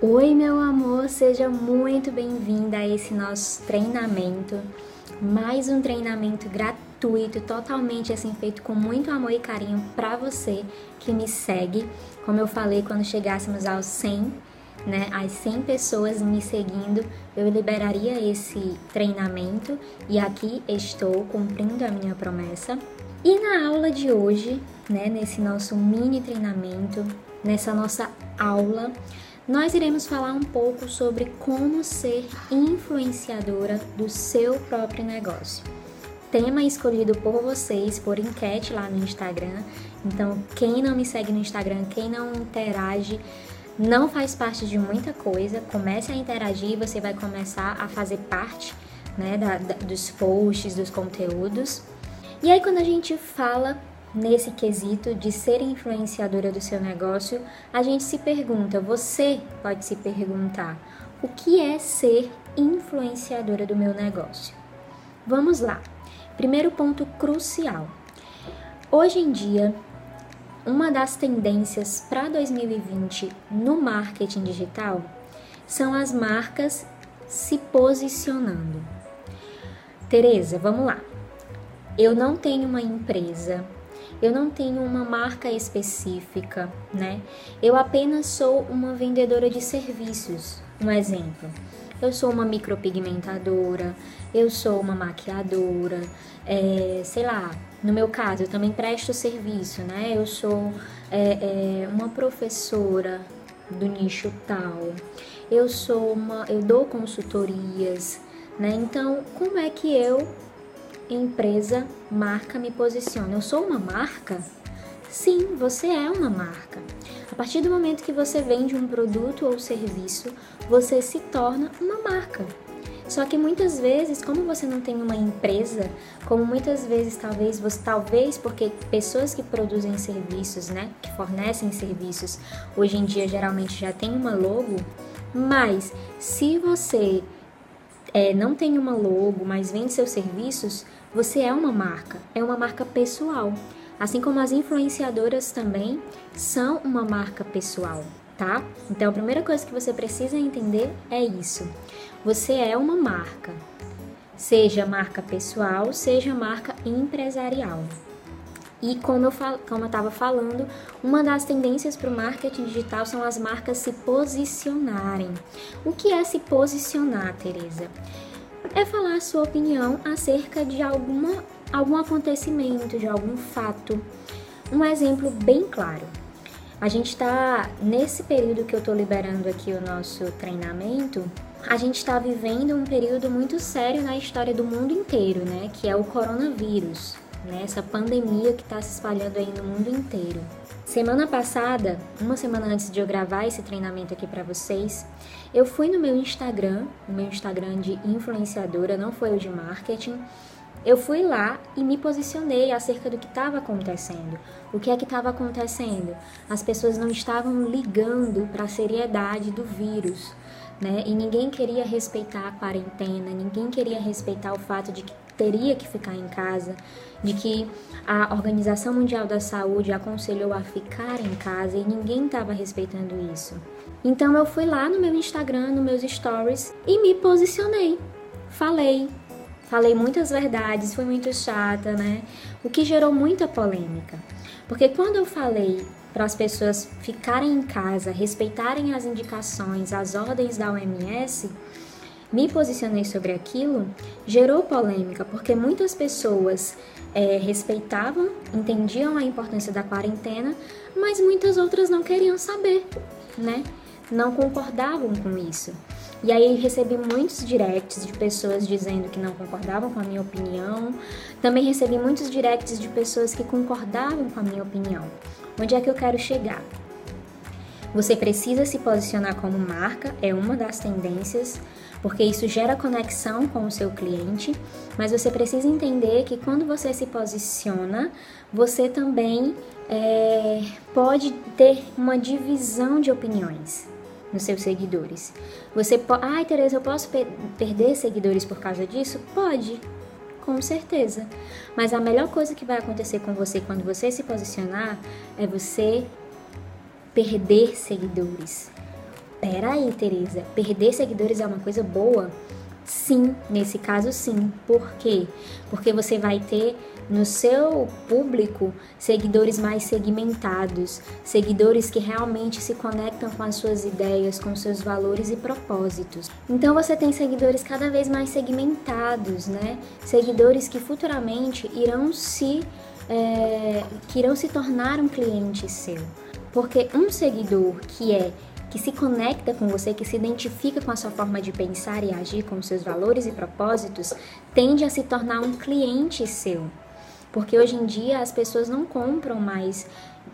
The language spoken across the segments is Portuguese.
Oi, meu amor, seja muito bem-vinda a esse nosso treinamento. Mais um treinamento gratuito, totalmente assim feito com muito amor e carinho para você que me segue. Como eu falei, quando chegássemos aos 100, né, as 100 pessoas me seguindo, eu liberaria esse treinamento e aqui estou cumprindo a minha promessa. E na aula de hoje, né, nesse nosso mini treinamento, nessa nossa aula, nós iremos falar um pouco sobre como ser influenciadora do seu próprio negócio. Tema escolhido por vocês, por enquete lá no Instagram. Então, quem não me segue no Instagram, quem não interage, não faz parte de muita coisa. Comece a interagir, você vai começar a fazer parte né, da, da, dos posts, dos conteúdos. E aí, quando a gente fala nesse quesito de ser influenciadora do seu negócio, a gente se pergunta, você pode se perguntar, o que é ser influenciadora do meu negócio? Vamos lá. Primeiro ponto crucial. Hoje em dia, uma das tendências para 2020 no marketing digital são as marcas se posicionando. Tereza, vamos lá. Eu não tenho uma empresa eu não tenho uma marca específica, né? Eu apenas sou uma vendedora de serviços. Um exemplo, eu sou uma micropigmentadora, eu sou uma maquiadora, é, sei lá, no meu caso, eu também presto serviço, né? Eu sou é, é, uma professora do nicho tal, eu sou uma, eu dou consultorias, né? Então, como é que eu empresa, marca me posiciona. Eu sou uma marca? Sim, você é uma marca. A partir do momento que você vende um produto ou serviço, você se torna uma marca. Só que muitas vezes, como você não tem uma empresa, como muitas vezes talvez você talvez porque pessoas que produzem serviços, né, que fornecem serviços, hoje em dia geralmente já tem uma logo, mas se você é, não tem uma logo, mas vende seus serviços, você é uma marca, é uma marca pessoal. Assim como as influenciadoras também são uma marca pessoal, tá? Então a primeira coisa que você precisa entender é isso. Você é uma marca. Seja marca pessoal, seja marca empresarial. E como eu estava falando, uma das tendências para o marketing digital são as marcas se posicionarem. O que é se posicionar, Teresa? É falar a sua opinião acerca de alguma, algum acontecimento, de algum fato. Um exemplo bem claro. A gente está, nesse período que eu estou liberando aqui o nosso treinamento, a gente está vivendo um período muito sério na história do mundo inteiro, né? Que é o coronavírus, né? Essa pandemia que está se espalhando aí no mundo inteiro. Semana passada, uma semana antes de eu gravar esse treinamento aqui para vocês, eu fui no meu Instagram, no meu Instagram de influenciadora, não foi o de marketing. Eu fui lá e me posicionei acerca do que estava acontecendo. O que é que estava acontecendo? As pessoas não estavam ligando para a seriedade do vírus, né? E ninguém queria respeitar a quarentena, ninguém queria respeitar o fato de que teria que ficar em casa, de que a Organização Mundial da Saúde aconselhou a ficar em casa e ninguém estava respeitando isso. Então eu fui lá no meu Instagram, nos meus stories e me posicionei. Falei, falei muitas verdades, fui muito chata, né? O que gerou muita polêmica. Porque quando eu falei para as pessoas ficarem em casa, respeitarem as indicações, as ordens da OMS, me posicionei sobre aquilo, gerou polêmica, porque muitas pessoas é, respeitavam, entendiam a importância da quarentena, mas muitas outras não queriam saber, né? Não concordavam com isso. E aí recebi muitos directs de pessoas dizendo que não concordavam com a minha opinião. Também recebi muitos directs de pessoas que concordavam com a minha opinião. Onde é que eu quero chegar? Você precisa se posicionar como marca, é uma das tendências, porque isso gera conexão com o seu cliente, mas você precisa entender que quando você se posiciona, você também é, pode ter uma divisão de opiniões nos seus seguidores. Você pode, ai Tereza, eu posso pe perder seguidores por causa disso? Pode, com certeza. Mas a melhor coisa que vai acontecer com você quando você se posicionar é você perder seguidores. Peraí, Teresa, perder seguidores é uma coisa boa? Sim, nesse caso sim. Por quê? Porque você vai ter no seu público seguidores mais segmentados, seguidores que realmente se conectam com as suas ideias, com seus valores e propósitos. Então você tem seguidores cada vez mais segmentados, né? Seguidores que futuramente irão se é, que irão se tornar um cliente seu. Porque um seguidor que é que se conecta com você, que se identifica com a sua forma de pensar e agir, com seus valores e propósitos, tende a se tornar um cliente seu. Porque hoje em dia as pessoas não compram mais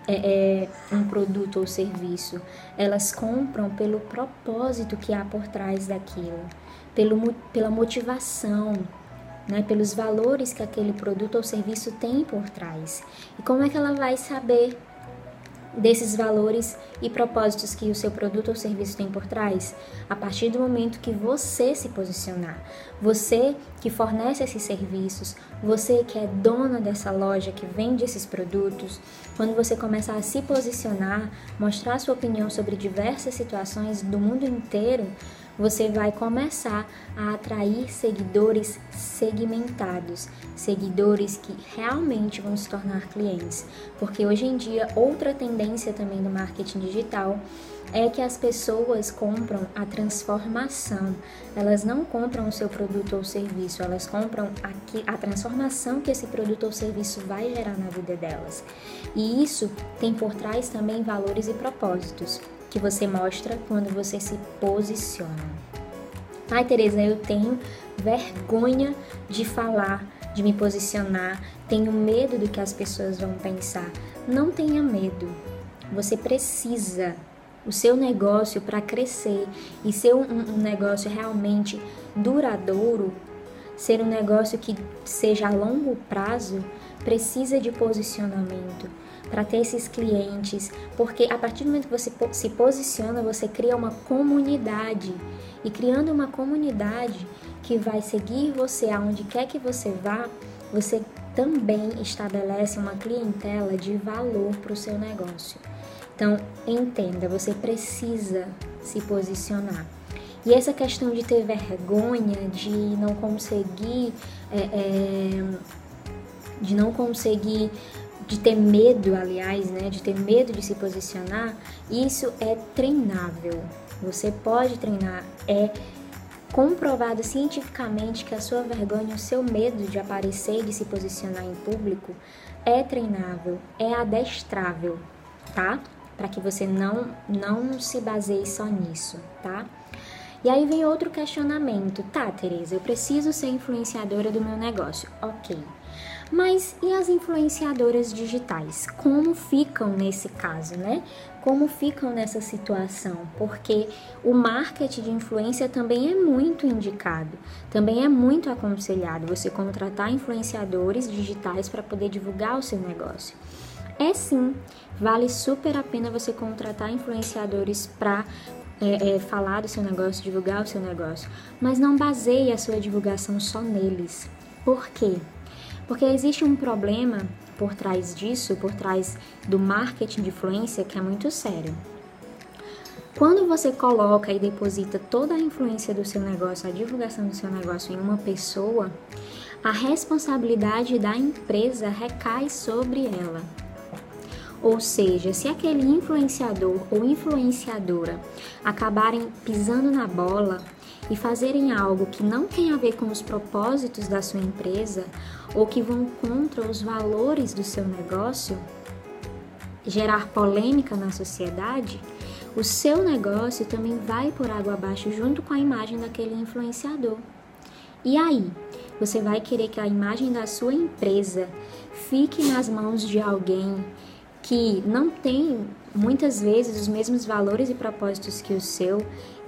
é, é, um produto ou serviço, elas compram pelo propósito que há por trás daquilo, pelo, pela motivação, né, pelos valores que aquele produto ou serviço tem por trás. E como é que ela vai saber desses valores e propósitos que o seu produto ou serviço tem por trás? A partir do momento que você se posicionar, você que fornece esses serviços, você que é dona dessa loja que vende esses produtos, quando você começar a se posicionar, mostrar sua opinião sobre diversas situações do mundo inteiro, você vai começar a atrair seguidores segmentados, seguidores que realmente vão se tornar clientes. Porque hoje em dia, outra tendência também do marketing digital é que as pessoas compram a transformação. Elas não compram o seu produto ou serviço, elas compram a, a transformação que esse produto ou serviço vai gerar na vida delas. E isso tem por trás também valores e propósitos que você mostra quando você se posiciona. Ai, Tereza, eu tenho vergonha de falar, de me posicionar, tenho medo do que as pessoas vão pensar. Não tenha medo. Você precisa o seu negócio para crescer e ser um, um, negócio realmente duradouro, ser um negócio que seja a longo prazo, precisa de posicionamento para ter esses clientes, porque a partir do momento que você se posiciona, você cria uma comunidade e criando uma comunidade que vai seguir você aonde quer que você vá, você também estabelece uma clientela de valor para o seu negócio. Então, entenda, você precisa se posicionar. E essa questão de ter vergonha, de não conseguir, é, é, de não conseguir de ter medo, aliás, né, de ter medo de se posicionar, isso é treinável. Você pode treinar, é comprovado cientificamente que a sua vergonha, o seu medo de aparecer e de se posicionar em público é treinável, é adestrável, tá? Para que você não não se baseie só nisso, tá? E aí vem outro questionamento. Tá, Tereza, eu preciso ser influenciadora do meu negócio. OK. Mas e as influenciadoras digitais? Como ficam nesse caso, né? Como ficam nessa situação? Porque o marketing de influência também é muito indicado, também é muito aconselhado você contratar influenciadores digitais para poder divulgar o seu negócio. É sim, vale super a pena você contratar influenciadores para é, é, falar do seu negócio, divulgar o seu negócio, mas não baseie a sua divulgação só neles. Por quê? Porque existe um problema por trás disso, por trás do marketing de influência, que é muito sério. Quando você coloca e deposita toda a influência do seu negócio, a divulgação do seu negócio em uma pessoa, a responsabilidade da empresa recai sobre ela. Ou seja, se aquele influenciador ou influenciadora acabarem pisando na bola, e fazerem algo que não tem a ver com os propósitos da sua empresa ou que vão contra os valores do seu negócio, gerar polêmica na sociedade, o seu negócio também vai por água abaixo junto com a imagem daquele influenciador. E aí, você vai querer que a imagem da sua empresa fique nas mãos de alguém que não tem muitas vezes os mesmos valores e propósitos que o seu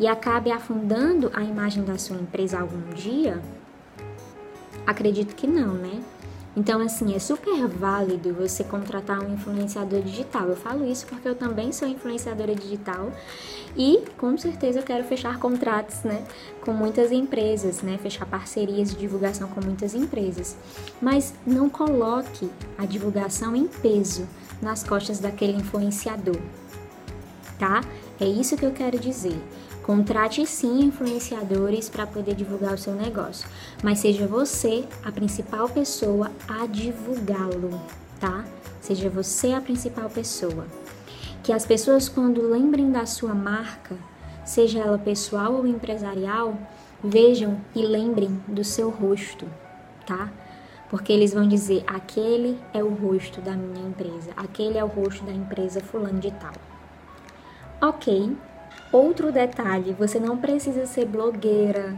e acabe afundando a imagem da sua empresa algum dia? Acredito que não, né? Então, assim, é super válido você contratar um influenciador digital. Eu falo isso porque eu também sou influenciadora digital e com certeza eu quero fechar contratos, né, com muitas empresas, né, fechar parcerias de divulgação com muitas empresas. Mas não coloque a divulgação em peso nas costas daquele influenciador, tá? É isso que eu quero dizer. Contrate sim influenciadores para poder divulgar o seu negócio, mas seja você a principal pessoa a divulgá-lo, tá? Seja você a principal pessoa. Que as pessoas, quando lembrem da sua marca, seja ela pessoal ou empresarial, vejam e lembrem do seu rosto, tá? Porque eles vão dizer: aquele é o rosto da minha empresa, aquele é o rosto da empresa Fulano de Tal. Ok. Outro detalhe: você não precisa ser blogueira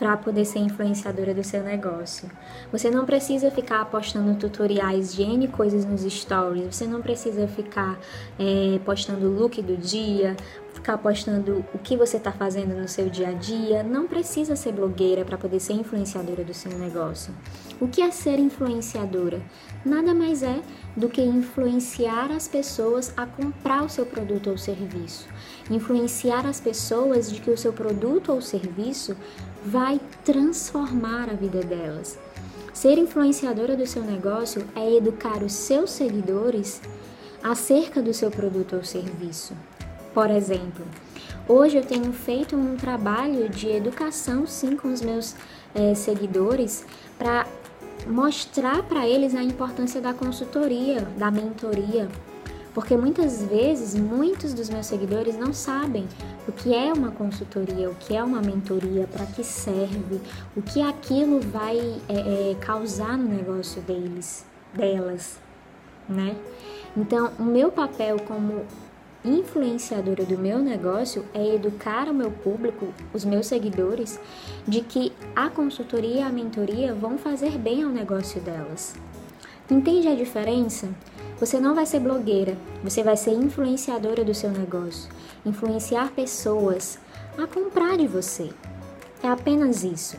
para poder ser influenciadora do seu negócio. Você não precisa ficar postando tutoriais de N coisas nos stories, você não precisa ficar é, postando look do dia, ficar postando o que você está fazendo no seu dia a dia. Não precisa ser blogueira para poder ser influenciadora do seu negócio. O que é ser influenciadora? Nada mais é do que influenciar as pessoas a comprar o seu produto ou serviço. Influenciar as pessoas de que o seu produto ou serviço vai transformar a vida delas. Ser influenciadora do seu negócio é educar os seus seguidores acerca do seu produto ou serviço. Por exemplo, hoje eu tenho feito um trabalho de educação sim com os meus é, seguidores para mostrar para eles a importância da consultoria, da mentoria, porque muitas vezes muitos dos meus seguidores não sabem o que é uma consultoria, o que é uma mentoria, para que serve, o que aquilo vai é, é, causar no negócio deles, delas, né? Então, o meu papel como influenciadora do meu negócio é educar o meu público, os meus seguidores, de que a consultoria e a mentoria vão fazer bem ao negócio delas. Entende a diferença? Você não vai ser blogueira, você vai ser influenciadora do seu negócio, influenciar pessoas a comprar de você. É apenas isso,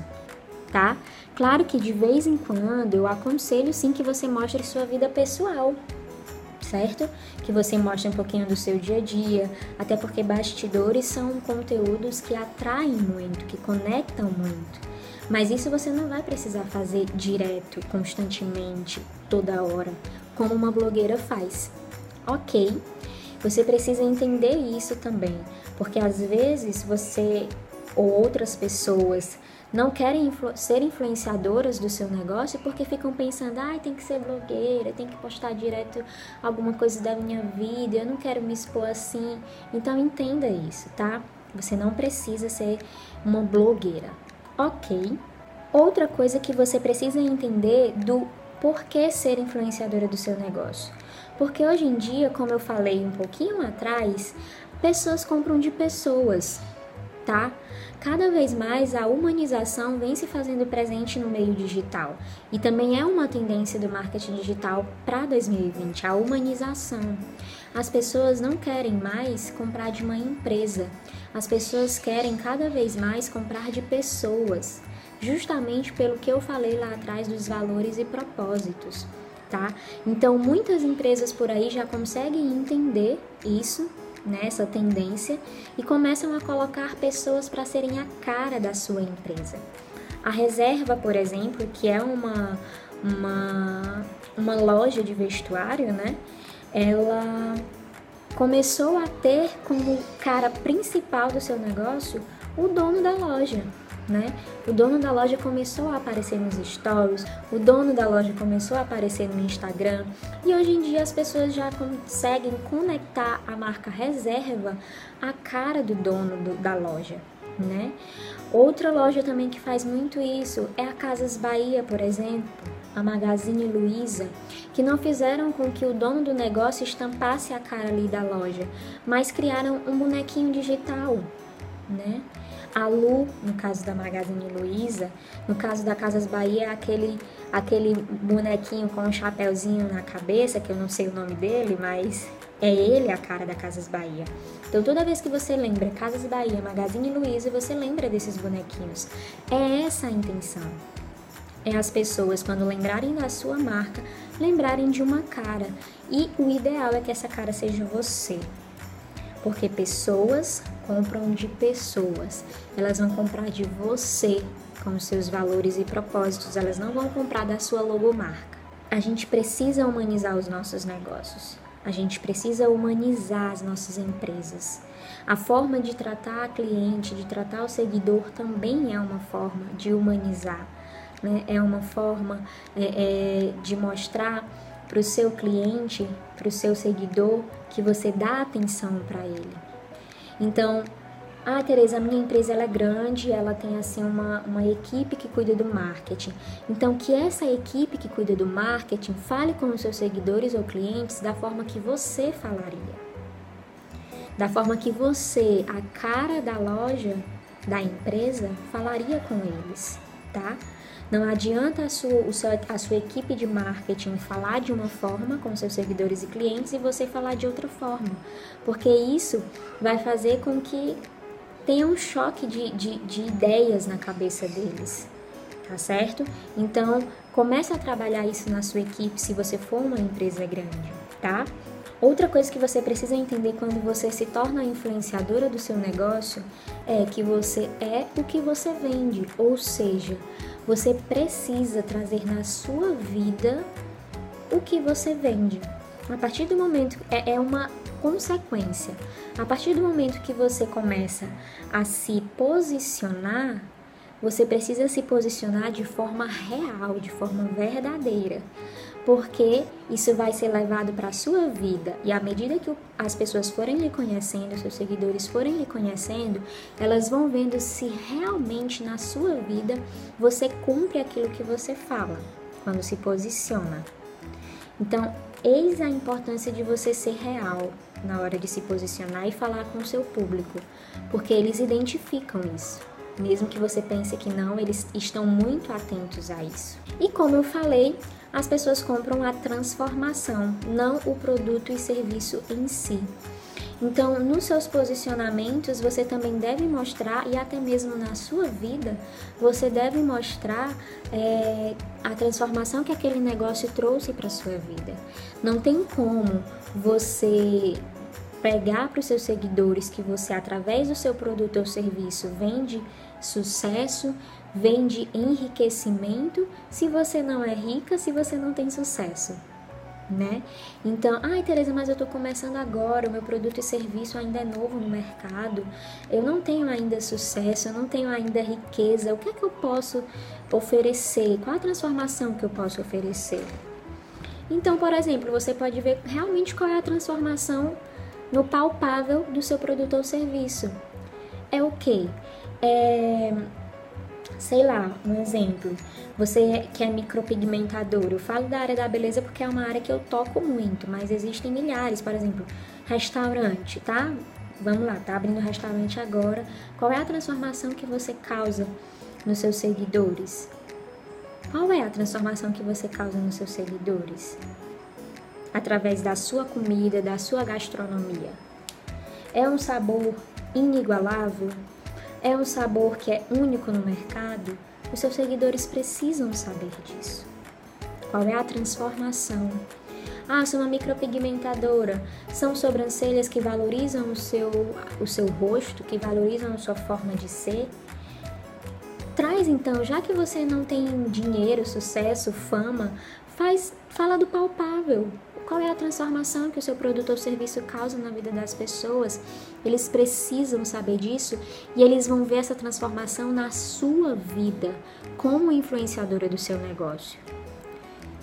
tá? Claro que de vez em quando eu aconselho sim que você mostre sua vida pessoal, certo? Que você mostre um pouquinho do seu dia a dia, até porque bastidores são conteúdos que atraem muito, que conectam muito. Mas isso você não vai precisar fazer direto, constantemente, toda hora, como uma blogueira faz. Ok, você precisa entender isso também, porque às vezes você ou outras pessoas não querem influ ser influenciadoras do seu negócio porque ficam pensando, ai, ah, tem que ser blogueira, tem que postar direto alguma coisa da minha vida, eu não quero me expor assim. Então entenda isso, tá? Você não precisa ser uma blogueira. Ok. Outra coisa que você precisa entender do porquê ser influenciadora do seu negócio. Porque hoje em dia, como eu falei um pouquinho atrás, pessoas compram de pessoas, tá? Cada vez mais a humanização vem se fazendo presente no meio digital e também é uma tendência do marketing digital para 2020, a humanização. As pessoas não querem mais comprar de uma empresa, as pessoas querem cada vez mais comprar de pessoas, justamente pelo que eu falei lá atrás dos valores e propósitos. Tá? Então, muitas empresas por aí já conseguem entender isso nessa né, tendência e começam a colocar pessoas para serem a cara da sua empresa. A reserva, por exemplo, que é uma, uma, uma loja de vestuário, né? Ela começou a ter como cara principal do seu negócio o dono da loja né? O dono da loja começou a aparecer nos stories, o dono da loja começou a aparecer no Instagram e hoje em dia as pessoas já conseguem conectar a marca reserva à cara do dono do, da loja, né? Outra loja também que faz muito isso é a Casas Bahia, por exemplo, a Magazine Luiza, que não fizeram com que o dono do negócio estampasse a cara ali da loja, mas criaram um bonequinho digital, né? A Lu, no caso da Magazine Luiza, no caso da Casas Bahia, é aquele, aquele bonequinho com um chapéuzinho na cabeça, que eu não sei o nome dele, mas é ele a cara da Casas Bahia. Então toda vez que você lembra Casas Bahia, Magazine Luiza, você lembra desses bonequinhos. É essa a intenção. É as pessoas, quando lembrarem da sua marca, lembrarem de uma cara. E o ideal é que essa cara seja você porque pessoas compram de pessoas. Elas vão comprar de você com os seus valores e propósitos, elas não vão comprar da sua logomarca. A gente precisa humanizar os nossos negócios. A gente precisa humanizar as nossas empresas. A forma de tratar a cliente, de tratar o seguidor também é uma forma de humanizar, né? é uma forma é, é, de mostrar para o seu cliente, para o seu seguidor, que você dá atenção para ele. Então, ah, Tereza, a minha empresa ela é grande, ela tem assim uma, uma equipe que cuida do marketing. Então, que essa equipe que cuida do marketing fale com os seus seguidores ou clientes da forma que você falaria. Da forma que você, a cara da loja, da empresa, falaria com eles, tá? Não adianta a sua, a sua equipe de marketing falar de uma forma com seus seguidores e clientes e você falar de outra forma, porque isso vai fazer com que tenha um choque de, de, de ideias na cabeça deles, tá certo? Então, comece a trabalhar isso na sua equipe se você for uma empresa grande, tá? Outra coisa que você precisa entender quando você se torna influenciadora do seu negócio é que você é o que você vende, ou seja, você precisa trazer na sua vida o que você vende. A partir do momento é, é uma consequência. A partir do momento que você começa a se posicionar, você precisa se posicionar de forma real, de forma verdadeira porque isso vai ser levado para a sua vida e à medida que as pessoas forem lhe conhecendo, seus seguidores forem lhe conhecendo, elas vão vendo se realmente na sua vida você cumpre aquilo que você fala quando se posiciona. Então, eis a importância de você ser real na hora de se posicionar e falar com o seu público, porque eles identificam isso. Mesmo que você pense que não, eles estão muito atentos a isso. E como eu falei, as pessoas compram a transformação, não o produto e serviço em si. Então, nos seus posicionamentos, você também deve mostrar, e até mesmo na sua vida, você deve mostrar é, a transformação que aquele negócio trouxe para sua vida. Não tem como você pregar para os seus seguidores que você, através do seu produto ou serviço, vende sucesso, vende enriquecimento se você não é rica, se você não tem sucesso, né? Então, ai Tereza, mas eu estou começando agora, o meu produto e serviço ainda é novo no mercado, eu não tenho ainda sucesso, eu não tenho ainda riqueza, o que é que eu posso oferecer? Qual a transformação que eu posso oferecer? Então, por exemplo, você pode ver realmente qual é a transformação no palpável do seu produto ou serviço. É o que? É sei lá, um exemplo, você que é micropigmentador, eu falo da área da beleza porque é uma área que eu toco muito, mas existem milhares, por exemplo, restaurante, tá? Vamos lá, tá abrindo restaurante agora. Qual é a transformação que você causa nos seus seguidores? Qual é a transformação que você causa nos seus seguidores? Através da sua comida, da sua gastronomia. É um sabor inigualável? É um sabor que é único no mercado, os seus seguidores precisam saber disso. Qual é a transformação? Ah, sou uma micropigmentadora. São sobrancelhas que valorizam o seu, o seu rosto, que valorizam a sua forma de ser. Traz então, já que você não tem dinheiro, sucesso, fama, faz, fala do palpável qual é a transformação que o seu produto ou serviço causa na vida das pessoas. Eles precisam saber disso e eles vão ver essa transformação na sua vida como influenciadora do seu negócio.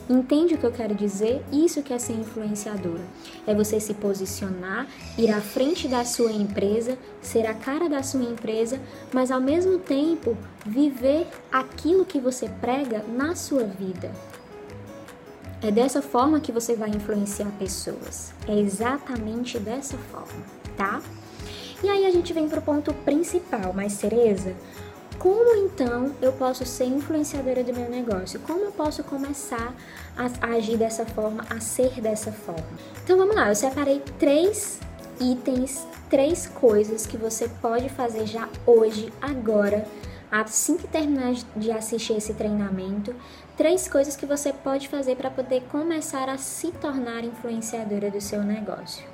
Entende o que eu quero dizer? Isso que é ser influenciadora. É você se posicionar, ir à frente da sua empresa, ser a cara da sua empresa, mas ao mesmo tempo viver aquilo que você prega na sua vida. É dessa forma que você vai influenciar pessoas. É exatamente dessa forma, tá? E aí a gente vem para o ponto principal, mas Tereza, como então eu posso ser influenciadora do meu negócio? Como eu posso começar a agir dessa forma, a ser dessa forma? Então vamos lá, eu separei três itens, três coisas que você pode fazer já hoje, agora, assim que terminar de assistir esse treinamento, três coisas que você pode fazer para poder começar a se tornar influenciadora do seu negócio.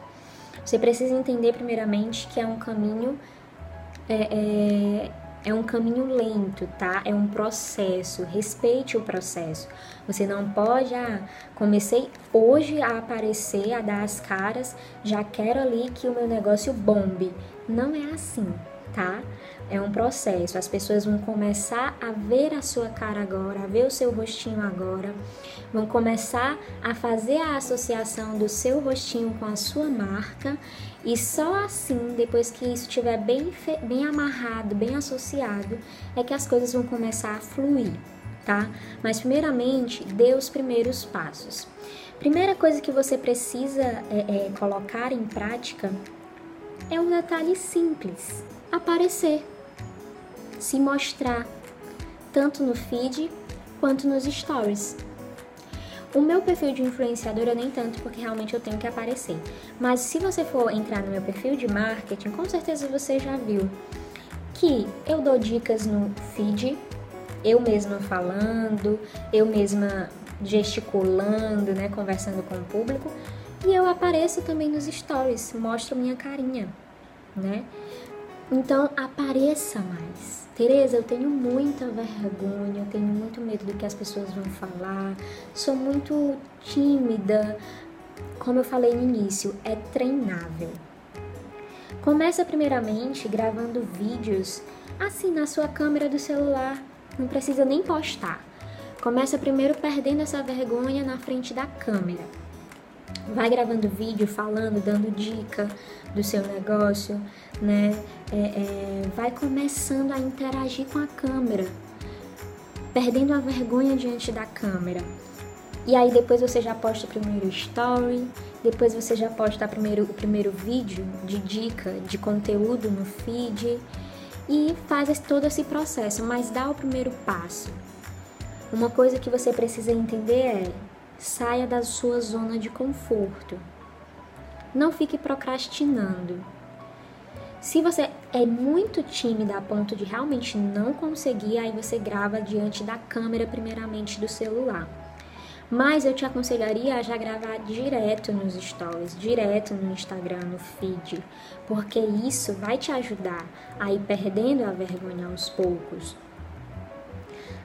Você precisa entender, primeiramente, que é um caminho é, é, É um caminho lento, tá? É um processo. Respeite o processo. Você não pode, ah, comecei hoje a aparecer, a dar as caras, já quero ali que o meu negócio bombe. Não é assim, tá? É um processo. As pessoas vão começar a ver a sua cara agora, a ver o seu rostinho agora, vão começar a fazer a associação do seu rostinho com a sua marca e só assim, depois que isso estiver bem, bem amarrado, bem associado, é que as coisas vão começar a fluir, tá? Mas primeiramente, dê os primeiros passos. Primeira coisa que você precisa é, é, colocar em prática é um detalhe simples: aparecer se mostrar, tanto no feed quanto nos stories. O meu perfil de influenciadora nem tanto, porque realmente eu tenho que aparecer. Mas se você for entrar no meu perfil de marketing, com certeza você já viu que eu dou dicas no feed, eu mesma falando, eu mesma gesticulando, né, conversando com o público, e eu apareço também nos stories, mostro minha carinha, né? Então apareça mais. Tereza, eu tenho muita vergonha, eu tenho muito medo do que as pessoas vão falar, sou muito tímida. Como eu falei no início, é treinável. Começa primeiramente gravando vídeos assim na sua câmera do celular, não precisa nem postar. Começa primeiro perdendo essa vergonha na frente da câmera vai gravando vídeo, falando, dando dica do seu negócio, né? É, é, vai começando a interagir com a câmera, perdendo a vergonha diante da câmera. E aí depois você já posta o primeiro story, depois você já posta primeiro, o primeiro vídeo de dica, de conteúdo no feed e faz todo esse processo, mas dá o primeiro passo. Uma coisa que você precisa entender é Saia da sua zona de conforto. Não fique procrastinando. Se você é muito tímida a ponto de realmente não conseguir, aí você grava diante da câmera, primeiramente do celular. Mas eu te aconselharia a já gravar direto nos stories, direto no Instagram, no feed, porque isso vai te ajudar a ir perdendo a vergonha aos poucos.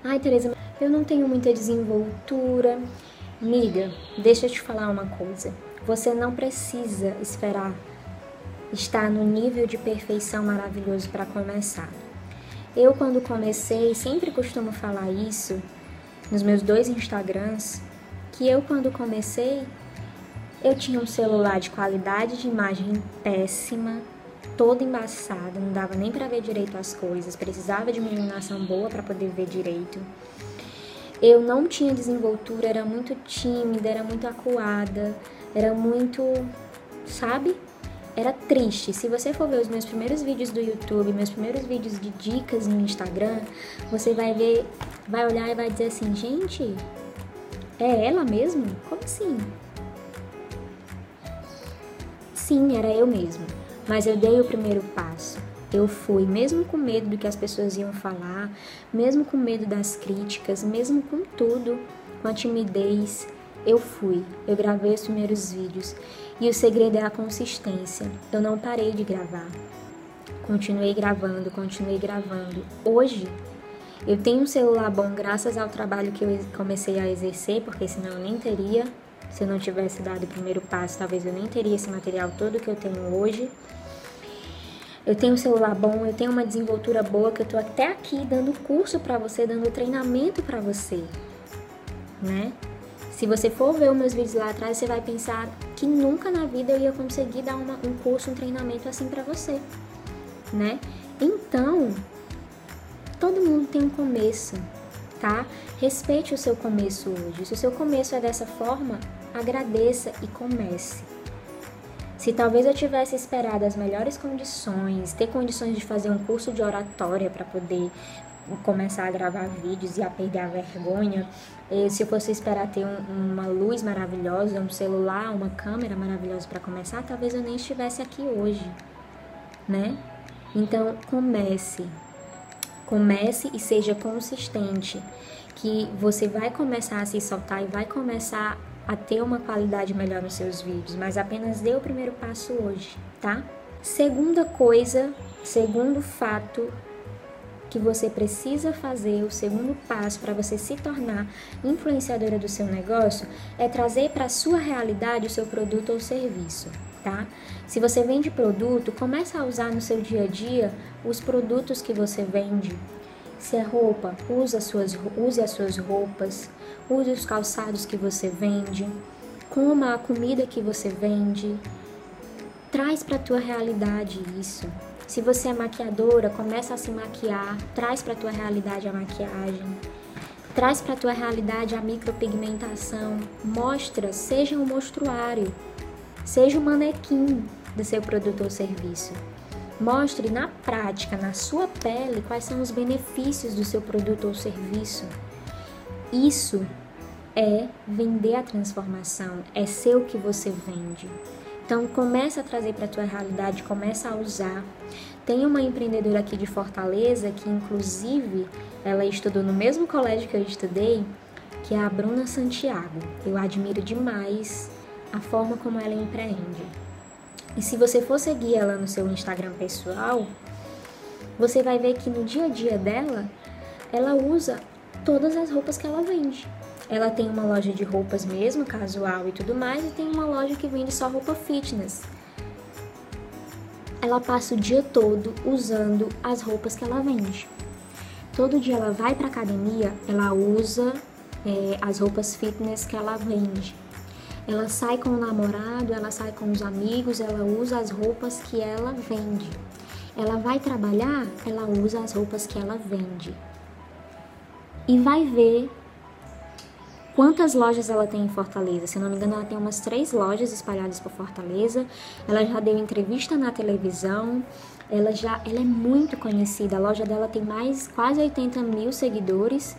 Ai, Tereza, eu não tenho muita desenvoltura, Miga, deixa eu te falar uma coisa. Você não precisa esperar estar no nível de perfeição maravilhoso para começar. Eu, quando comecei, sempre costumo falar isso nos meus dois Instagrams, que eu, quando comecei, eu tinha um celular de qualidade de imagem péssima, todo embaçado, não dava nem para ver direito as coisas, precisava de uma iluminação boa para poder ver direito. Eu não tinha desenvoltura, era muito tímida, era muito acuada, era muito, sabe? Era triste. Se você for ver os meus primeiros vídeos do YouTube, meus primeiros vídeos de dicas no Instagram, você vai ver, vai olhar e vai dizer assim, gente, é ela mesmo? Como assim? Sim, era eu mesmo. Mas eu dei o primeiro passo. Eu fui, mesmo com medo do que as pessoas iam falar, mesmo com medo das críticas, mesmo com tudo, com a timidez, eu fui. Eu gravei os primeiros vídeos e o segredo é a consistência. Eu não parei de gravar. Continuei gravando, continuei gravando. Hoje eu tenho um celular bom graças ao trabalho que eu comecei a exercer, porque senão eu nem teria. Se eu não tivesse dado o primeiro passo, talvez eu nem teria esse material todo que eu tenho hoje. Eu tenho um celular bom, eu tenho uma desenvoltura boa, que eu tô até aqui dando curso para você, dando treinamento para você, né? Se você for ver os meus vídeos lá atrás, você vai pensar que nunca na vida eu ia conseguir dar uma, um curso, um treinamento assim para você, né? Então, todo mundo tem um começo, tá? Respeite o seu começo hoje. Se o seu começo é dessa forma, agradeça e comece. Se talvez eu tivesse esperado as melhores condições, ter condições de fazer um curso de oratória para poder começar a gravar vídeos e a perder a vergonha, se eu fosse esperar ter um, uma luz maravilhosa, um celular, uma câmera maravilhosa para começar, talvez eu nem estivesse aqui hoje, né? Então comece, comece e seja consistente, que você vai começar a se soltar e vai começar a ter uma qualidade melhor nos seus vídeos, mas apenas dê o primeiro passo hoje, tá? Segunda coisa, segundo fato que você precisa fazer, o segundo passo para você se tornar influenciadora do seu negócio é trazer para a sua realidade o seu produto ou serviço, tá? Se você vende produto, comece a usar no seu dia a dia os produtos que você vende. Se é roupa, use as suas, use as suas roupas, use os calçados que você vende, coma a comida que você vende. Traz para a tua realidade isso. Se você é maquiadora, começa a se maquiar, traz para tua realidade a maquiagem. Traz para tua realidade a micropigmentação. Mostra, seja um mostruário, seja um manequim do seu produto ou serviço. Mostre na prática, na sua pele, quais são os benefícios do seu produto ou serviço. Isso é vender a transformação, é ser o que você vende. Então começa a trazer para a tua realidade, começa a usar. Tem uma empreendedora aqui de Fortaleza que inclusive ela estudou no mesmo colégio que eu estudei, que é a Bruna Santiago. Eu admiro demais a forma como ela empreende. E se você for seguir ela no seu Instagram pessoal, você vai ver que no dia a dia dela, ela usa todas as roupas que ela vende. Ela tem uma loja de roupas mesmo, casual e tudo mais, e tem uma loja que vende só roupa fitness. Ela passa o dia todo usando as roupas que ela vende. Todo dia ela vai para academia, ela usa é, as roupas fitness que ela vende. Ela sai com o namorado, ela sai com os amigos, ela usa as roupas que ela vende. Ela vai trabalhar, ela usa as roupas que ela vende. E vai ver quantas lojas ela tem em Fortaleza. Se não me engano, ela tem umas três lojas espalhadas por Fortaleza. Ela já deu entrevista na televisão. Ela já ela é muito conhecida. A loja dela tem mais quase 80 mil seguidores.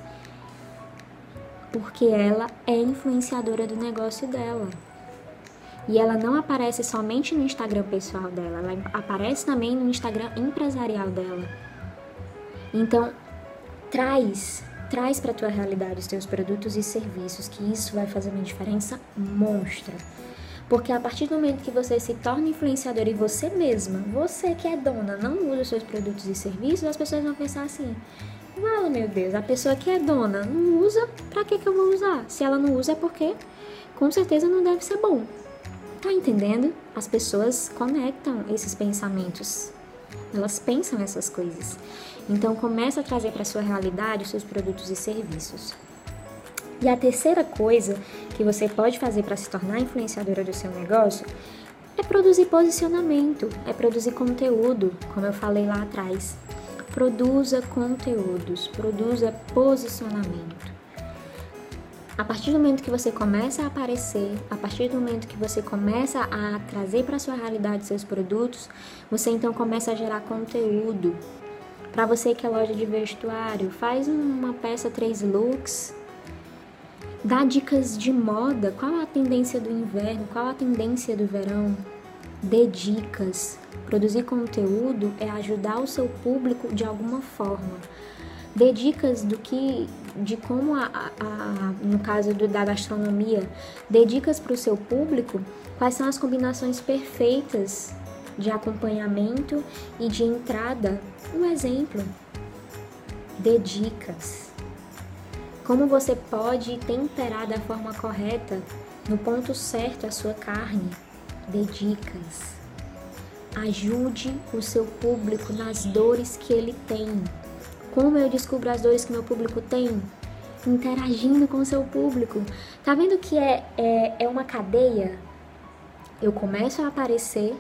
Porque ela é influenciadora do negócio dela. E ela não aparece somente no Instagram pessoal dela, ela aparece também no Instagram empresarial dela. Então, traz Traz para a tua realidade os teus produtos e serviços, que isso vai fazer uma diferença monstra. Porque a partir do momento que você se torna influenciador e você mesma, você que é dona, não usa os seus produtos e serviços, as pessoas vão pensar assim: Fala, meu Deus, a pessoa que é dona não usa, para que, que eu vou usar? Se ela não usa é porque com certeza não deve ser bom. Tá entendendo? As pessoas conectam esses pensamentos. Elas pensam essas coisas. Então começa a trazer para sua realidade os seus produtos e serviços. E a terceira coisa que você pode fazer para se tornar influenciadora do seu negócio é produzir posicionamento, é produzir conteúdo, como eu falei lá atrás. Produza conteúdos, produza posicionamento. A partir do momento que você começa a aparecer, a partir do momento que você começa a trazer para sua realidade seus produtos, você então começa a gerar conteúdo, para você que é loja de vestuário, faz uma peça três looks. Dá dicas de moda, qual a tendência do inverno, qual a tendência do verão. Dê dicas. Produzir conteúdo é ajudar o seu público de alguma forma. Dê dicas do que, de como, a, a, a no caso do, da gastronomia, dê dicas para o seu público quais são as combinações perfeitas de acompanhamento e de entrada. Um exemplo: dê dicas. Como você pode temperar da forma correta, no ponto certo, a sua carne. Dê dicas. Ajude o seu público nas dores que ele tem. Como eu descubro as dores que meu público tem? Interagindo com o seu público. Tá vendo que é, é, é uma cadeia? Eu começo a aparecer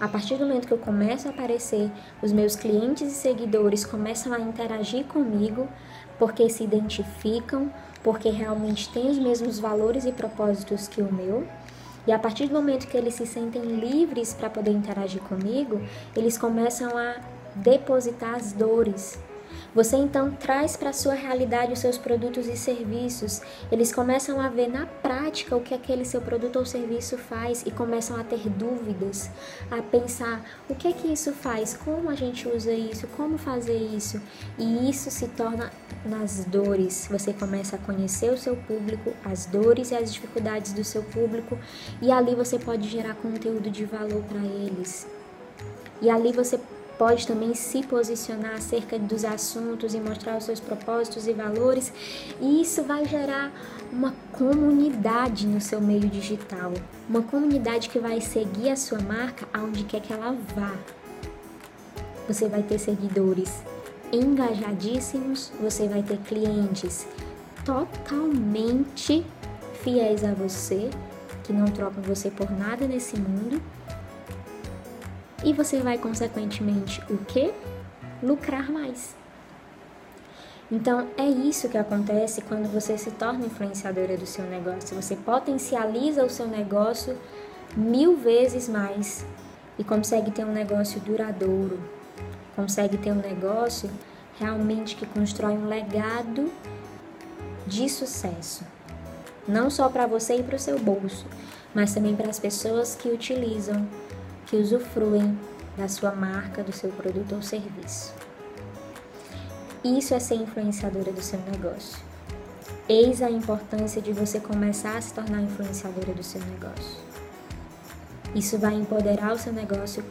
a partir do momento que eu começo a aparecer, os meus clientes e seguidores começam a interagir comigo porque se identificam, porque realmente têm os mesmos valores e propósitos que o meu. E a partir do momento que eles se sentem livres para poder interagir comigo, eles começam a depositar as dores você então traz para a sua realidade os seus produtos e serviços. Eles começam a ver na prática o que aquele seu produto ou serviço faz e começam a ter dúvidas, a pensar o que é que isso faz, como a gente usa isso, como fazer isso. E isso se torna nas dores. Você começa a conhecer o seu público, as dores e as dificuldades do seu público, e ali você pode gerar conteúdo de valor para eles. E ali você pode também se posicionar acerca dos assuntos e mostrar os seus propósitos e valores, e isso vai gerar uma comunidade no seu meio digital, uma comunidade que vai seguir a sua marca aonde quer que ela vá. Você vai ter seguidores engajadíssimos, você vai ter clientes totalmente fiéis a você, que não trocam você por nada nesse mundo. E você vai consequentemente o que? Lucrar mais. Então é isso que acontece quando você se torna influenciadora do seu negócio. Você potencializa o seu negócio mil vezes mais e consegue ter um negócio duradouro, consegue ter um negócio realmente que constrói um legado de sucesso. Não só para você e para o seu bolso, mas também para as pessoas que utilizam, que usufruem da sua marca, do seu produto ou serviço. Isso é ser influenciadora do seu negócio. Eis a importância de você começar a se tornar influenciadora do seu negócio. Isso vai empoderar o seu negócio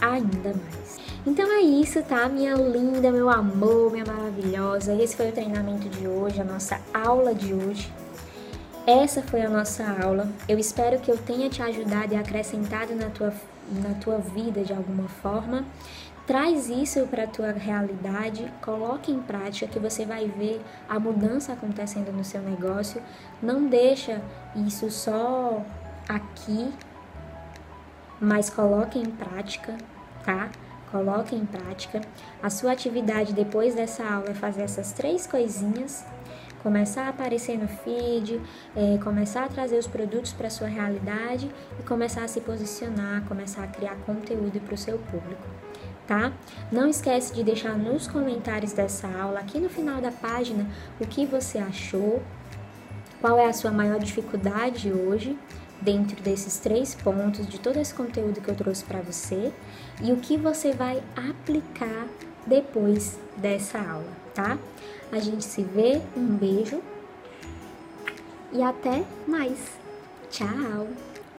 ainda mais. Então é isso, tá? Minha linda, meu amor, minha maravilhosa. Esse foi o treinamento de hoje, a nossa aula de hoje. Essa foi a nossa aula. Eu espero que eu tenha te ajudado e acrescentado na tua, na tua vida de alguma forma. Traz isso para a tua realidade, coloque em prática que você vai ver a mudança acontecendo no seu negócio. Não deixa isso só aqui, mas coloque em prática, tá? Coloque em prática. A sua atividade depois dessa aula é fazer essas três coisinhas começar a aparecer no feed, é, começar a trazer os produtos para sua realidade e começar a se posicionar, começar a criar conteúdo para o seu público tá? Não esquece de deixar nos comentários dessa aula, aqui no final da página, o que você achou, qual é a sua maior dificuldade hoje, dentro desses três pontos, de todo esse conteúdo que eu trouxe para você, e o que você vai aplicar depois dessa aula, tá? A gente se vê, um beijo e até mais. Tchau!